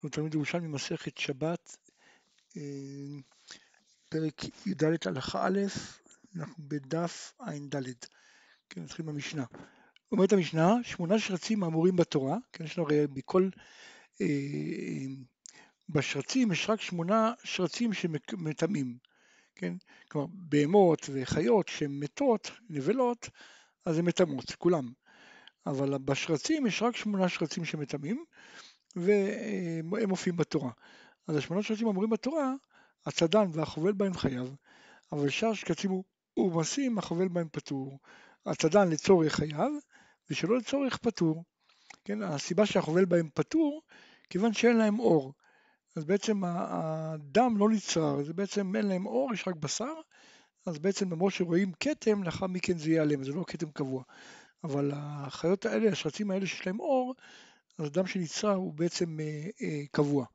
הוא תלמיד ירושלמי מסכת שבת, אה, פרק י"ד הלכה א', אנחנו בדף ע"ד, כן, נתחיל במשנה. אומרת המשנה, שמונה שרצים האמורים בתורה, כן, יש לנו הרי מכל, אה, בשרצים יש רק שמונה שרצים שמטמאים, כן, כלומר בהמות וחיות שהן מתות, נבלות, אז הן מטמאות, כולם. אבל בשרצים יש רק שמונה שרצים שמטמאים, והם מופיעים בתורה. אז השמונה שרצים אמורים בתורה, הצדן והחובל בהם חייב, אבל שאר שקצים ומעשים החובל בהם פטור. הצדן לצורך חייב, ושלא לצורך פטור. כן, הסיבה שהחובל בהם פטור, כיוון שאין להם אור. אז בעצם הדם לא נצרר, זה בעצם אין להם אור, יש רק בשר, אז בעצם למרות שרואים כתם, לאחר מכן זה ייעלם, זה לא כתם קבוע. אבל החיות האלה, השרצים האלה שיש להם אור, אז הדם שנצרר הוא בעצם אה, אה, קבוע.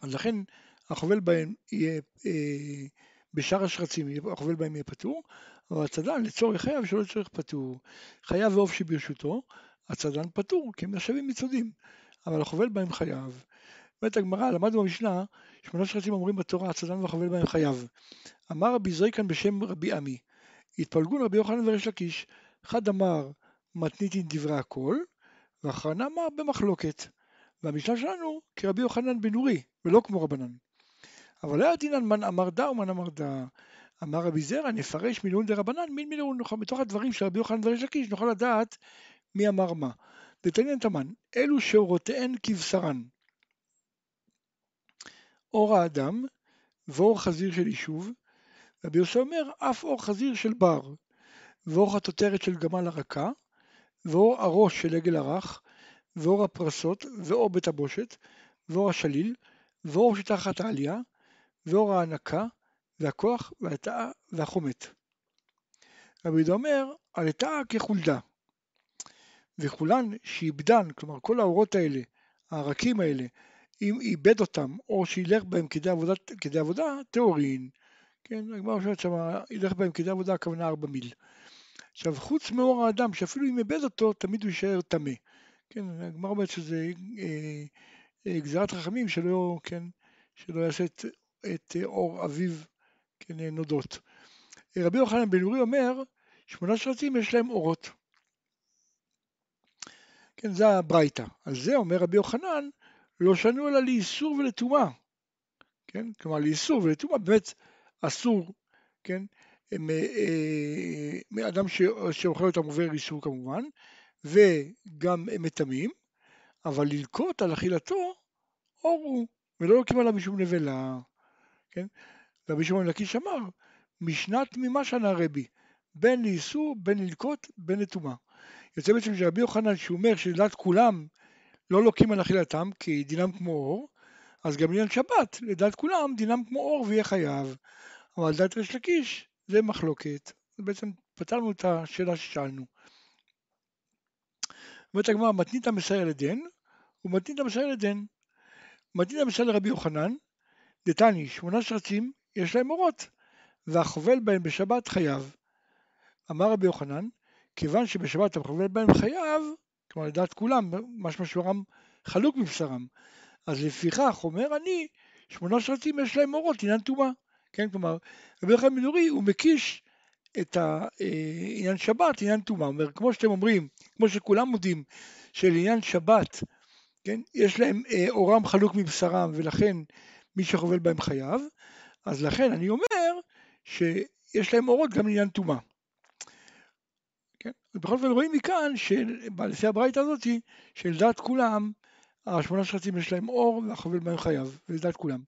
אז לכן החובל בהם יהיה, אה, בשאר השרצים, החובל בהם יהיה פטור, אבל הצדן לצורך חייו שלא לצורך פטור. חייב ועוף שברשותו, הצדן פטור, כי הם נחשבים מצודים, אבל החובל בהם חייב. אומרת הגמרא, למדנו במשנה, שמונה שרצים אומרים בתורה, הצדן והחובל בהם חייב. אמר רבי זריקן בשם רבי עמי, התפלגו רבי יוחנן וריש לקיש, אחד אמר מתניתין דברי הכל, אמר במחלוקת. והמשנה שלנו כרבי יוחנן בן נורי, ולא כמו רבנן. אבל לא ידינן מן אמר דא ומן אמר דא. אמר רבי זרע, נפרש מילון דרבנן, מין מילון, מתוך הדברים של רבי יוחנן וריש לקיש, נוכל לדעת מי אמר מה. דתנין תמן, אלו שאורותיהן כבשרן. אור האדם ואור חזיר של יישוב, רבי יוסף אומר, אף אור חזיר של בר, ואור התותרת של גמל הרכה, ואור הראש של עגל הרך, ואור הפרסות, ואור בית הבושת, ואור השליל, ואור שתחת העלייה, ואור ההנקה, והכוח, והלטאה, והחומת. רבי יהודה אומר, הלטאה כחולדה. וכולן שאיבדן, כלומר כל האורות האלה, הרכים האלה, אם איבד אותם, או שילך בהם כדי עבודה, כדי עבודה טהורין. כן, הגמרא חושבת שם, ילך בהם כדי עבודה, הכוונה ארבע מיל. עכשיו, חוץ מאור האדם, שאפילו אם איבד אותו, תמיד הוא יישאר טמא. כן, הגמרא אומרת שזה אה, אה, גזירת חכמים שלא, כן, שלא יעשה את, את אור אביו, כן, נודות. רבי יוחנן בן אורי אומר, שמונה שרצים יש להם אורות. כן, זה הברייתא. על זה אומר רבי יוחנן, לא שנו אלא לאיסור ולטומאה. כן, כלומר לאיסור ולטומאה באמת אסור, כן, מאדם שאוכל אותם עובר איסור כמובן, וגם מטמאים, אבל ללקוט על אכילתו אור הוא, ולא לוקחים עליו משום נבלה, כן? רבי שמעון לקיש אמר, משנה תמימה שנה רבי, בין לאיסור, בין ללקוט, בין לטומאה. יוצא בעצם שרבי יוחנן, שהוא אומר שלדעת כולם לא לוקים על אכילתם, כי דינם כמו אור, אז גם לעניין שבת, לדעת כולם דינם כמו אור ויהיה חייב. אבל לדעת ריש לקיש זה מחלוקת. בעצם פתרנו את השאלה ששאלנו. אומרת הגמרא, מתנית המסייע לדן, ומתנית המסייע לדן. מתנית המסייע לרבי יוחנן, דתני, שמונה שרצים, יש להם אורות, והחובל בהם בשבת חייב. אמר רבי יוחנן, כיוון שבשבת החובל בהם חייב, כלומר לדעת כולם, משמע שורם חלוק מבשרם. אז לפיכך אומר אני, שמונה שרצים יש להם אורות, עניין טומאה. כן, כלומר, רבי יוחנן בן נורי הוא מקיש את העניין שבת, עניין טומאה. אומר, כמו שאתם אומרים, כמו שכולם מודים, שלעניין שבת, כן, יש להם אה, אורם חלוק מבשרם, ולכן מי שחובל בהם חייב, אז לכן אני אומר שיש להם אורות גם לעניין טומאה. כן? ובכל אופן רואים מכאן, לפי הברייתא הזאת, שלדעת כולם, השמונה שרצים יש להם אור, והחובל בהם חייב, ולדעת כולם.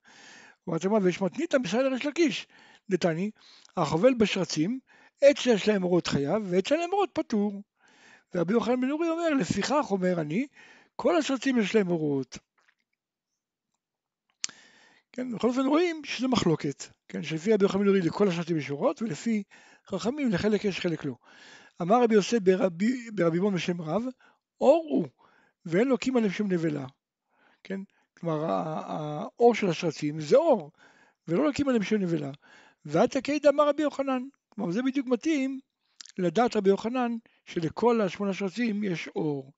אומרת הגמרא, ויש מתניתא בסדר יש לקיש. דתני, החובל בשרצים, עת שיש להם אורות חייב, ועת שאין להם אורות פטור. ורבי יוחנן בן אורי אומר, לפיכך אומר אני, כל השרצים יש להם אורות. כן, בכל אופן רואים שזה מחלוקת, כן, שלפי רבי יוחנן בן אורי לכל השרצים יש אורות, ולפי חכמים לחלק יש חלק לא. אמר רבי יוסף ברבי, ברבי בון בשם רב, אור הוא, ואין לוקים עליהם שום נבלה. כן, כלומר האור של השרצים זה אור, ולא לוקים עליהם שום נבלה. ואל תקד אמר רבי יוחנן, כלומר זה בדיוק מתאים לדעת רבי יוחנן שלכל השמונה שרצים יש אור.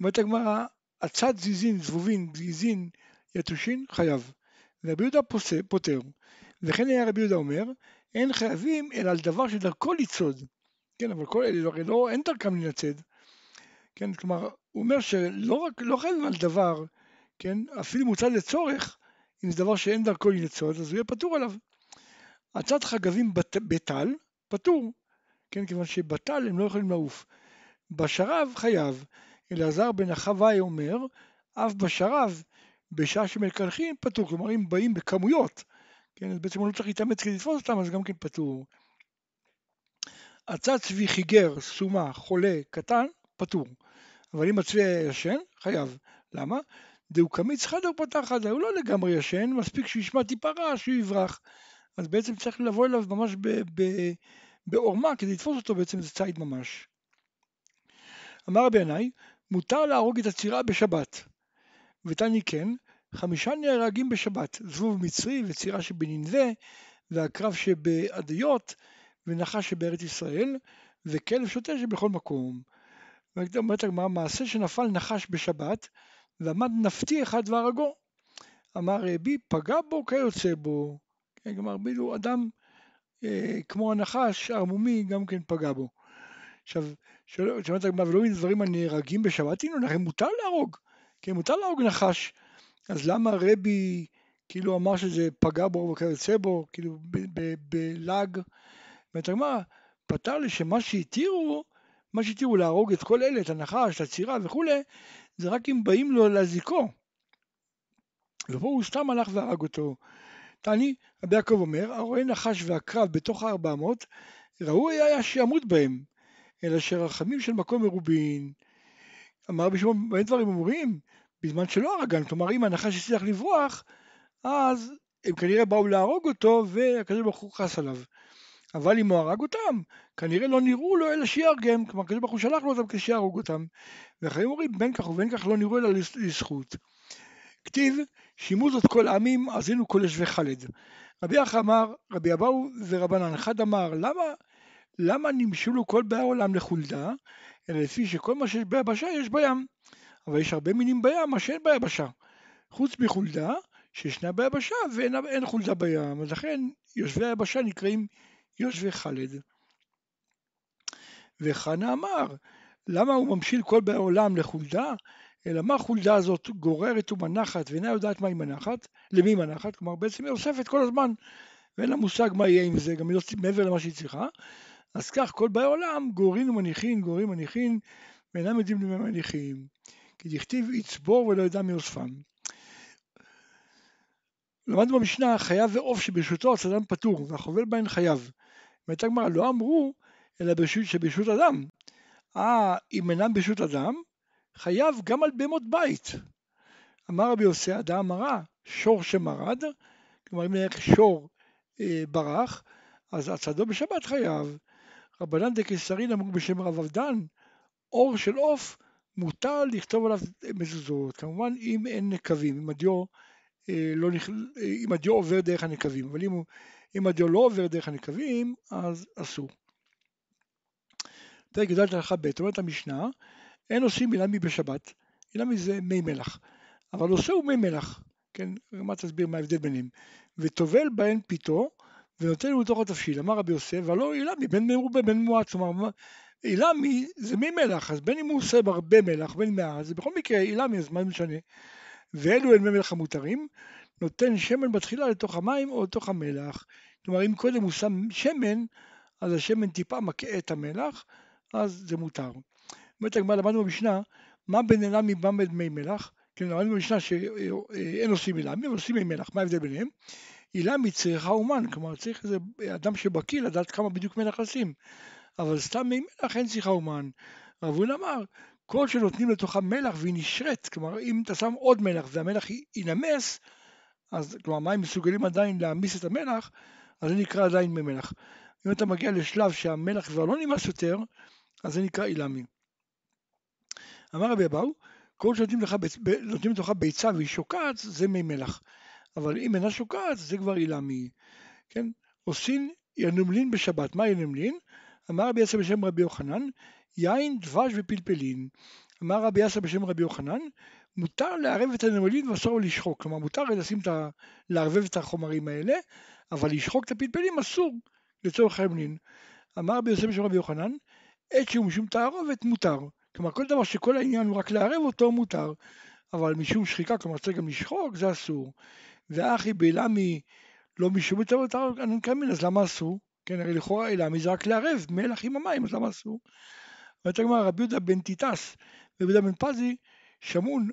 אומרת הגמרא, עצת זיזין, זבובין, זיזין, יתושין, חייב. ורבי יהודה פוטר. וכן היה רבי יהודה אומר, אין חייבים אלא על דבר שדרכו לצעוד. כן, אבל כל אלה הרי לא, אין דרכם לנצד. כן, כלומר, הוא אומר שלא רק, לא חייבים על דבר, כן, אפילו מוצד לצורך, אם זה דבר שאין דרכו לנצוד, אז הוא יהיה פטור עליו. עצת חגבים בת, בטל, פטור, כן, כיוון שבטל הם לא יכולים לעוף. בשרב חייב. אלעזר בן החוואי אומר, אף בשרב, בשעה שמקלחים פטור, כלומר אם באים בכמויות, כן, אז בעצם הוא לא צריך להתאמץ כדי לתפוס אותם, אז גם כן פטור. עצת צבי חיגר, סומה, חולה, קטן, פטור. אבל אם הצבי ישן, חייב. למה? דהו קמיץ חדר פתח חדר, הוא לא לגמרי ישן, מספיק שהוא ישמע טיפה רעש, שהוא יברח. אז בעצם צריך לבוא אליו ממש בעורמה כדי לתפוס אותו, בעצם זה ציד ממש. אמר רבי ינאי, מותר להרוג את הצירה בשבת. ותני כן, חמישה נהרגים בשבת, זבוב מצרי וצירה שבננבה, והקרב שבעדיות, ונחש שבארץ ישראל, וכלב שוטה שבכל מקום. אומרת הגמרא, מעשה שנפל נחש בשבת, ועמד נפתי אחד והרגו. אמר רבי, פגע בו כיוצא בו. כן, כלומר, בדיוק אדם אה, כמו הנחש, ערמומי, גם כן פגע בו. עכשיו, שואלת הגמרא, ולא מן דברים הנהרגים בשבת, הנה, לכם מותר להרוג. כן, מותר להרוג נחש. אז למה רבי כאילו אמר שזה פגע בו וכיוצא בו, כאילו בלעג? אומרת הגמרא, פתר לי שמה שהתירו, מה שהתירו להרוג את כל אלה, את הנחש, את הצירה וכולי, זה רק אם באים לו להזיקו. ופה הוא סתם הלך והרג אותו. תעני, רבי יעקב אומר, הרואה נחש והקרב בתוך הארבע אמות, ראוי היה שימות בהם, אלא שרחמים של מקום מרובין. אמר בשביל מה דברים אמורים? בזמן שלא הרגן, כלומר אם הנחש הצליח לברוח, אז הם כנראה באו להרוג אותו והקדוש ברוך הוא חס עליו. אבל אם הוא הרג אותם, כנראה לא נראו לו אלא שיהרגם, כלומר הקדוש ברוך הוא שלח לו אותם כדי שיהרוג אותם. ואחרים אומרים בין כך ובין כך לא נראו אלא לזכות. כתיב שימו זאת כל עמים אזינו כל יושבי חלד. רבי אחא אמר, רבי אבאו ורבנן, אחד אמר למה, למה נמשלו כל באי העולם לחולדה, אלא לפי שכל מה שיש ביבשה יש בים. אבל יש הרבה מינים בים, מה שאין ביבשה. חוץ מחולדה, שישנה ביבשה ואין חולדה בים, אז לכן יושבי היבשה נקראים יושבי חלד. וחנה אמר, למה הוא ממשיל כל באי עולם לחולדה? אלא מה חולדה הזאת גוררת ומנחת ואינה יודעת מה היא מנחת, למי היא מנחת, כלומר בעצם היא אוספת כל הזמן ואין לה מושג מה יהיה עם זה, גם לא מעבר למה שהיא צריכה. אז כך כל באי עולם גוררים ומניחים, גוררים ומניחים ואינם יודעים למה מניחים. כי דכתיב יצבור ולא ידע מי אוספם. למדנו במשנה חייב ועוף שברשותו הצדן פטור והחובל בהן חייב. אומרת הגמרא לא אמרו אלא ברשות שברשות אדם. אה, אם אינם ברשות אדם, חייב גם על בהמות בית. אמר רבי יוסי, אדם מרה, שור שמרד, כלומר אם נלך שור אה, ברח, אז הצדו בשבת חייב. רבנן דקסרין אמרו בשם רב אבדן, אור של עוף מותר לכתוב עליו מזוזות, כמובן אם אין נקבים, אם הדיו, אה, לא נכ... אה, אם הדיו עובר דרך הנקבים, אבל אם, הוא, אם הדיו לא עובר דרך הנקבים, אז אסור. פרק י"ד הלכה ב', אומרת המשנה, אין עושים אילמי בשבת, אילמי זה מי מלח, אבל עושה הוא מי מלח, כן, מה תסביר מה ההבדל ביניהם, וטובל בהן פיתו, ונותן לו לתוך התבשיל, אמר רבי יוסף, ולא אילמי, בין מרובה בין מועט, כלומר, אילמי זה מי מלח, אז בין אם הוא עושה הרבה מלח, בין מעט, זה בכל מקרה אילמי, אז מה משנה? ואלו הם מי מלח המותרים, נותן שמן בתחילה לתוך המים או לתוך המלח. כלומר, אם קודם הוא שם שמן, אז השמן טיפה מכה את המלח, אז זה מותר. אומרת הגמרא, למדנו במשנה, מה בין אילמי בא מי מלח? כן, למדנו במשנה שאין עושים אילמי, אבל עושים מי מלח, מה ההבדל ביניהם? אילמי צריכה אומן, כלומר צריך איזה אדם שבקיא לדעת כמה בדיוק מלח לשים, אבל סתם מי מלח אין צריכה אומן. רב הונא אמר, כל שנותנים לתוכה מלח והיא נשרת, כלומר אם אתה שם עוד מלח והמלח ינמס, אז כלומר מים מסוגלים עדיין להעמיס את המלח, אז זה נקרא עדיין מי מלח. אם אתה מגיע לשלב שהמלח כבר לא נמאס יותר, אז זה נקרא אילמי. אמר רבי אבאו, כל שנותנים לך, נותנים לתוכה ביצה והיא שוקעת, זה מי מלח. אבל אם אינה שוקעת, זה כבר אילמי. כן? עושים ינומלין בשבת. מה ינומלין? אמר רבי יסר בשם רבי יוחנן, יין, דבש ופלפלין. אמר רבי יסר בשם רבי יוחנן, מותר לערב את הנמלים ואסור לשחוק, כלומר מותר לשים את ה... לערבב את החומרים האלה, אבל לשחוק את הפלפלים אסור לצורך המלין. אמר רבי יוסף של רבי יוחנן, עת שהוא משום תערובת מותר. כלומר כל דבר שכל העניין הוא רק לערב אותו מותר, אבל משום שחיקה, כלומר צריך גם לשחוק, זה אסור. ואחי בלעמי לא משום מצוות הנקמין, אז למה אסור? כן, הרי לכאורה אלעמי זה רק לערב מלח עם המים, אז למה אסור? אומרת הגמרא, רבי יהודה בן טיטס ורבי יהודה בן פזי, שמון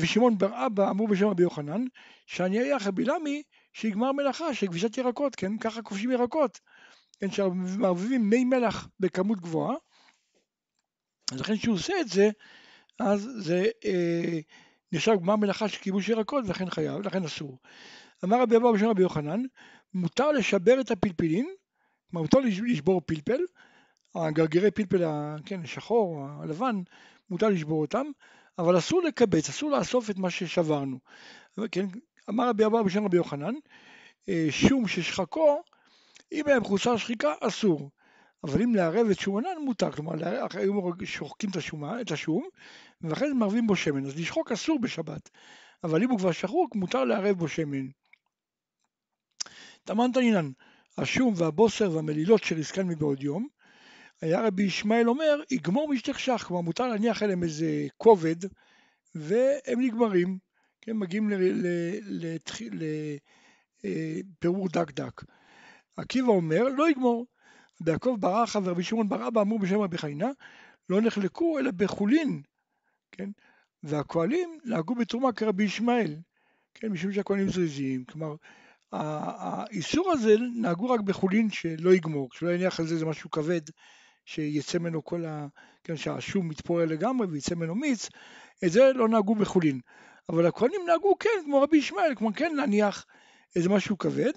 ושמעון בר אבא אמרו בשם רבי יוחנן, שאני אהיה בלעמי שיגמר מלאכה של כבישת ירקות, כן, ככה כובשים ירקות, כן, שמערבבים מי מלח בכמות גבוהה, אז לכן כשהוא עושה את זה, אז זה אה, נחשב גמר מלאכה של כיבוש ירקות, ולכן חייב, לכן אסור. אמר רבי אבא בשם רבי יוחנן, מותר לשבר את הפלפלים, כלומר מותר לשבור פלפל, הגרגירי פלפל, כן, השחור, הלבן, מותר לשבור אותם, אבל אסור לקבץ, אסור לאסוף את מה ששברנו. כן, אמר רבי אבא בשם רבי יוחנן, אה, שום ששחקו, אם היה מחוסר שחיקה, אסור. אבל אם לערב את שום ענן מותר, כלומר היו שוחקים את, השומה, את השום, ואחרי זה מערבים בו שמן, אז לשחוק אסור בשבת, אבל אם הוא כבר שחוק, מותר לערב בו שמן. טמנת עינן, השום והבוסר והמלילות שריסקן מבעוד יום, היה רבי ישמעאל אומר, יגמור משתכשך, כלומר מותר להניח עליהם איזה כובד, והם נגמרים, כן, מגיעים לפירור אה, דק דק. עקיבא אומר, לא יגמור. ויעקב בר אחא ורבי שמעון בר אבא אמרו בשם רבי חיינה, לא נחלקו אלא בחולין, כן? והכהנים נהגו בתרומה כרבי ישמעאל, כן? משום שהכהנים זריזים, כלומר האיסור הזה נהגו רק בחולין שלא יגמור, שלא יניח על זה איזה משהו כבד שיצא ממנו כל ה... כן, שהשום מתפורר לגמרי ויצא ממנו מיץ, את זה לא נהגו בחולין. אבל הכהנים נהגו כן, כמו רבי ישמעאל, כמו כן להניח איזה משהו כבד,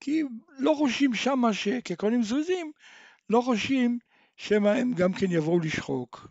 כי לא חושבים שמה, ככהנים זריזים, לא חושבים שמא הם גם כן יבואו לשחוק.